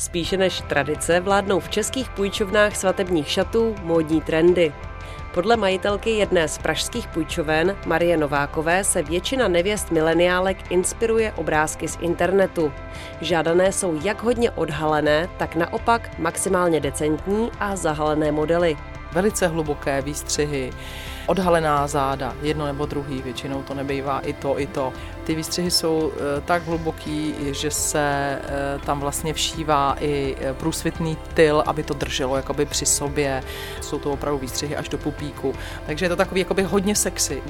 Spíše než tradice vládnou v českých půjčovnách svatebních šatů módní trendy. Podle majitelky jedné z pražských půjčoven, Marie Novákové, se většina nevěst mileniálek inspiruje obrázky z internetu. Žádané jsou jak hodně odhalené, tak naopak maximálně decentní a zahalené modely. Velice hluboké výstřihy, odhalená záda, jedno nebo druhý, většinou to nebejvá i to, i to. Ty výstřihy jsou eh, tak hluboký, že se eh, tam vlastně všívá i eh, průsvitný tyl, aby to drželo jakoby při sobě. Jsou to opravdu výstřihy až do pupíku. Takže je to takový jakoby hodně sexy.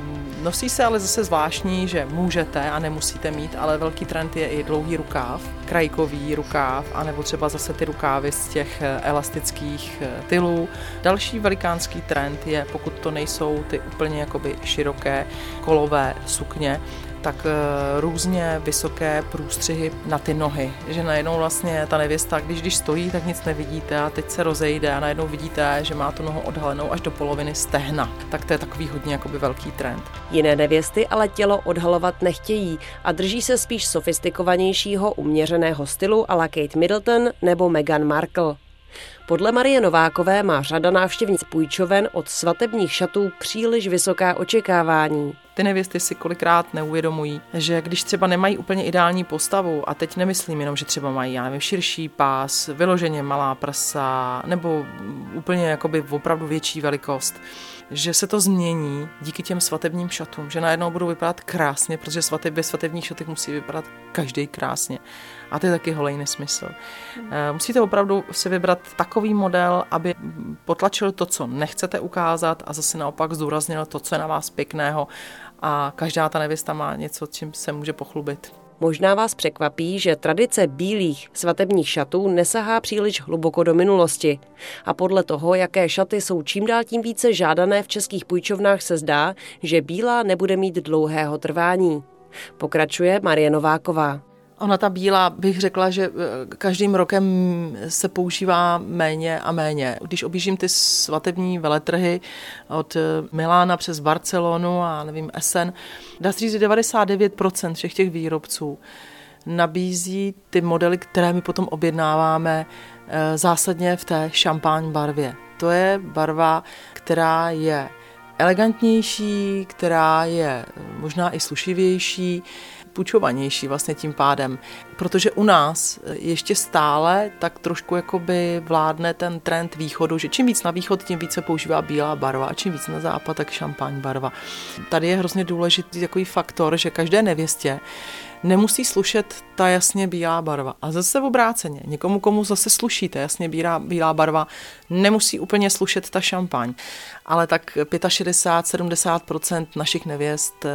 Nosí se ale zase zvláštní, že můžete a nemusíte mít, ale velký trend je i dlouhý rukáv, krajkový rukáv, anebo třeba zase ty rukávy z těch elastických tylů. Další velikánský trend je, pokud to nejsou ty úplně jakoby široké kolové sukně, tak eh, různě vysoké průstřihy na ty nohy, že najednou vlastně ta nevěsta, když, když stojí, tak nic nevidíte a teď se rozejde a najednou vidíte, že má tu nohu odhalenou až do poloviny stehna. Tak to je takový hodně jakoby velký trend. Jiné nevěsty ale tělo odhalovat nechtějí a drží se spíš sofistikovanějšího uměřeného stylu ala Kate Middleton nebo Meghan Markle. Podle Marie Novákové má řada návštěvnic půjčoven od svatebních šatů příliš vysoká očekávání. Ty nevěsty si kolikrát neuvědomují, že když třeba nemají úplně ideální postavu, a teď nemyslím jenom, že třeba mají, já nevím, širší pás, vyloženě malá prsa, nebo úplně jakoby opravdu větší velikost, že se to změní díky těm svatebním šatům, že najednou budou vypadat krásně, protože svatebě svatebních šatek musí vypadat každý krásně. A to je taky holej nesmysl. Hmm. Musíte opravdu si vybrat takový model, aby potlačil to, co nechcete ukázat a zase naopak zdůraznil to, co je na vás pěkného a každá ta nevěsta má něco, čím se může pochlubit. Možná vás překvapí, že tradice bílých svatebních šatů nesahá příliš hluboko do minulosti. A podle toho, jaké šaty jsou čím dál tím více žádané v českých půjčovnách, se zdá, že bílá nebude mít dlouhého trvání. Pokračuje Marie Nováková. Ona ta bílá, bych řekla, že eh, každým rokem se používá méně a méně. Když objíždím ty svatební veletrhy od eh, Milána přes Barcelonu a nevím, Essen, dá se říct, 99% všech těch výrobců nabízí ty modely, které my potom objednáváme eh, zásadně v té šampáň barvě. To je barva, která je elegantnější, která je možná i slušivější, půjčovanější vlastně tím pádem, protože u nás ještě stále tak trošku jakoby vládne ten trend východu, že čím víc na východ, tím více používá bílá barva a čím víc na západ, tak šampaň barva. Tady je hrozně důležitý takový faktor, že každé nevěstě nemusí slušet ta jasně bílá barva. A zase v obráceně, někomu, komu zase sluší ta jasně bílá, bílá barva, nemusí úplně slušet ta šampaň. Ale tak 65-70% našich nevěst eh,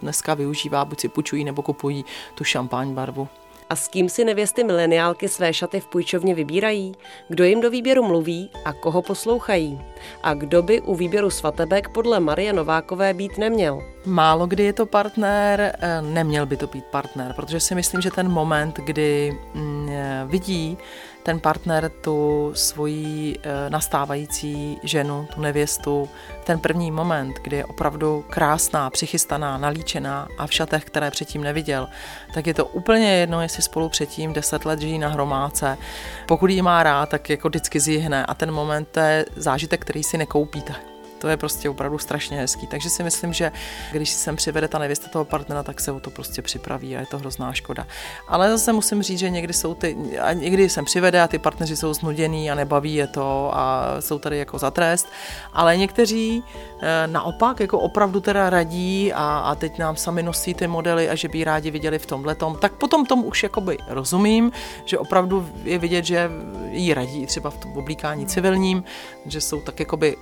dneska využívá, buď si půjčují nebo kupují tu šampaň barvu. A s kým si nevěsty mileniálky své šaty v půjčovně vybírají? Kdo jim do výběru mluví a koho poslouchají? A kdo by u výběru svatebek podle Marie Novákové být neměl? Málo kdy je to partner, eh, neměl by to být partner, protože si myslím, že ten moment, kdy mm, eh, vidí ten partner tu svoji eh, nastávající ženu, tu nevěstu, ten první moment, kdy je opravdu krásná, přichystaná, nalíčená a v šatech, které předtím neviděl, tak je to úplně jedno, jestli spolu předtím deset let žijí na hromádce. Pokud ji má rád, tak jako vždycky zjihne a ten moment je zážitek, který si nekoupíte. To je prostě opravdu strašně hezký. Takže si myslím, že když si sem přivede ta nevěsta toho partnera, tak se o to prostě připraví a je to hrozná škoda. Ale zase musím říct, že někdy jsou ty, a někdy sem přivede a ty partneři jsou znuděný a nebaví je to a jsou tady jako za trest. Ale někteří e, naopak jako opravdu teda radí a, a teď nám sami nosí ty modely a že by rádi viděli v tomhle tom, tak potom tomu už jakoby rozumím, že opravdu je vidět, že jí radí třeba v tom oblíkání civilním, že jsou tak jakoby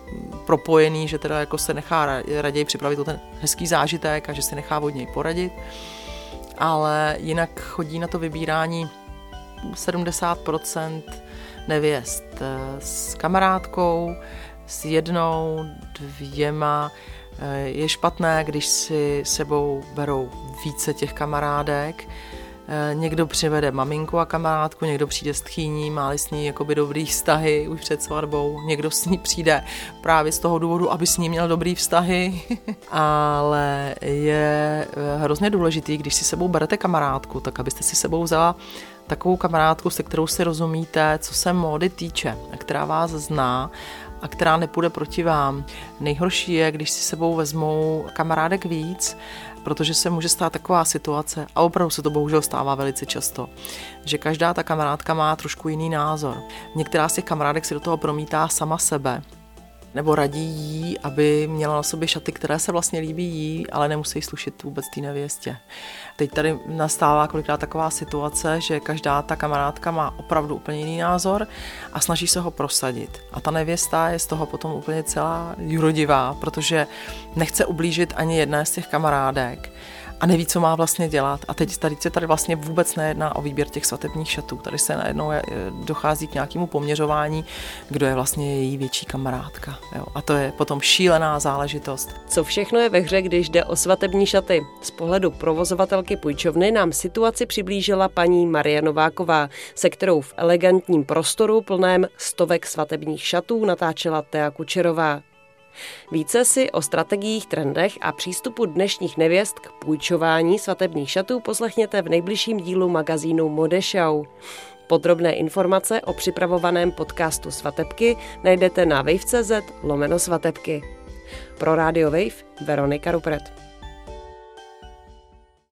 propojení spokojený, že teda jako se nechá raději připravit o ten hezký zážitek a že si nechá od něj poradit. Ale jinak chodí na to vybírání 70% nevěst eh, s kamarádkou, s jednou, dvěma. Eh, je špatné, když si sebou berou více těch kamarádek, někdo přivede maminku a kamarádku, někdo přijde s tchýní, má s ní jakoby dobrý vztahy už před svatbou, někdo s ní přijde právě z toho důvodu, aby s ní měl dobrý vztahy, ale je eh, hrozně důležitý, když si sebou berete kamarádku, tak abyste si sebou vzala takovou kamarádku, se kterou si rozumíte, co se módy týče, která vás zná a která nepůjde proti vám. Nejhorší je, když si sebou vezmou kamarádek víc, protože se může stát taková situace, a opravdu se to bohužel stává velice často, že každá ta kamarádka má trošku jiný názor. Některá z těch kamarádek si do toho promítá sama sebe, nebo radí jí, aby měla na sobě šaty, které se vlastně líbí jí, ale nemusí slušit vůbec té nevěstě. Teď tady nastává kolikrát taková situace, že každá ta kamarádka má opravdu úplně jiný názor a snaží se ho prosadit. A ta nevěsta je z toho potom úplně celá jurodivá, protože nechce ublížit ani jedné z těch kamarádek a neví, co má vlastně dělat. A teď tady se tady vlastně vůbec nejedná o výběr těch svatebních šatů. Tady se najednou dochází k nějakému poměřování, kdo je vlastně její větší kamarádka. Jo. A to je potom šílená záležitost. Co všechno je ve hře, když jde o svatební šaty? Z pohledu provozovatelky půjčovny nám situaci přiblížila paní Marie Nováková, se kterou v elegantním prostoru plném stovek svatebních šatů natáčela Tea Kučerová. Více si o strategiích, trendech a přístupu dnešních nevěst k půjčování svatebních šatů poslechněte v nejbližším dílu magazínu Modeshow. Podrobné informace o připravovaném podcastu Svatebky najdete na wave.cz lomeno svatebky. Pro Radio Wave Veronika Rupret.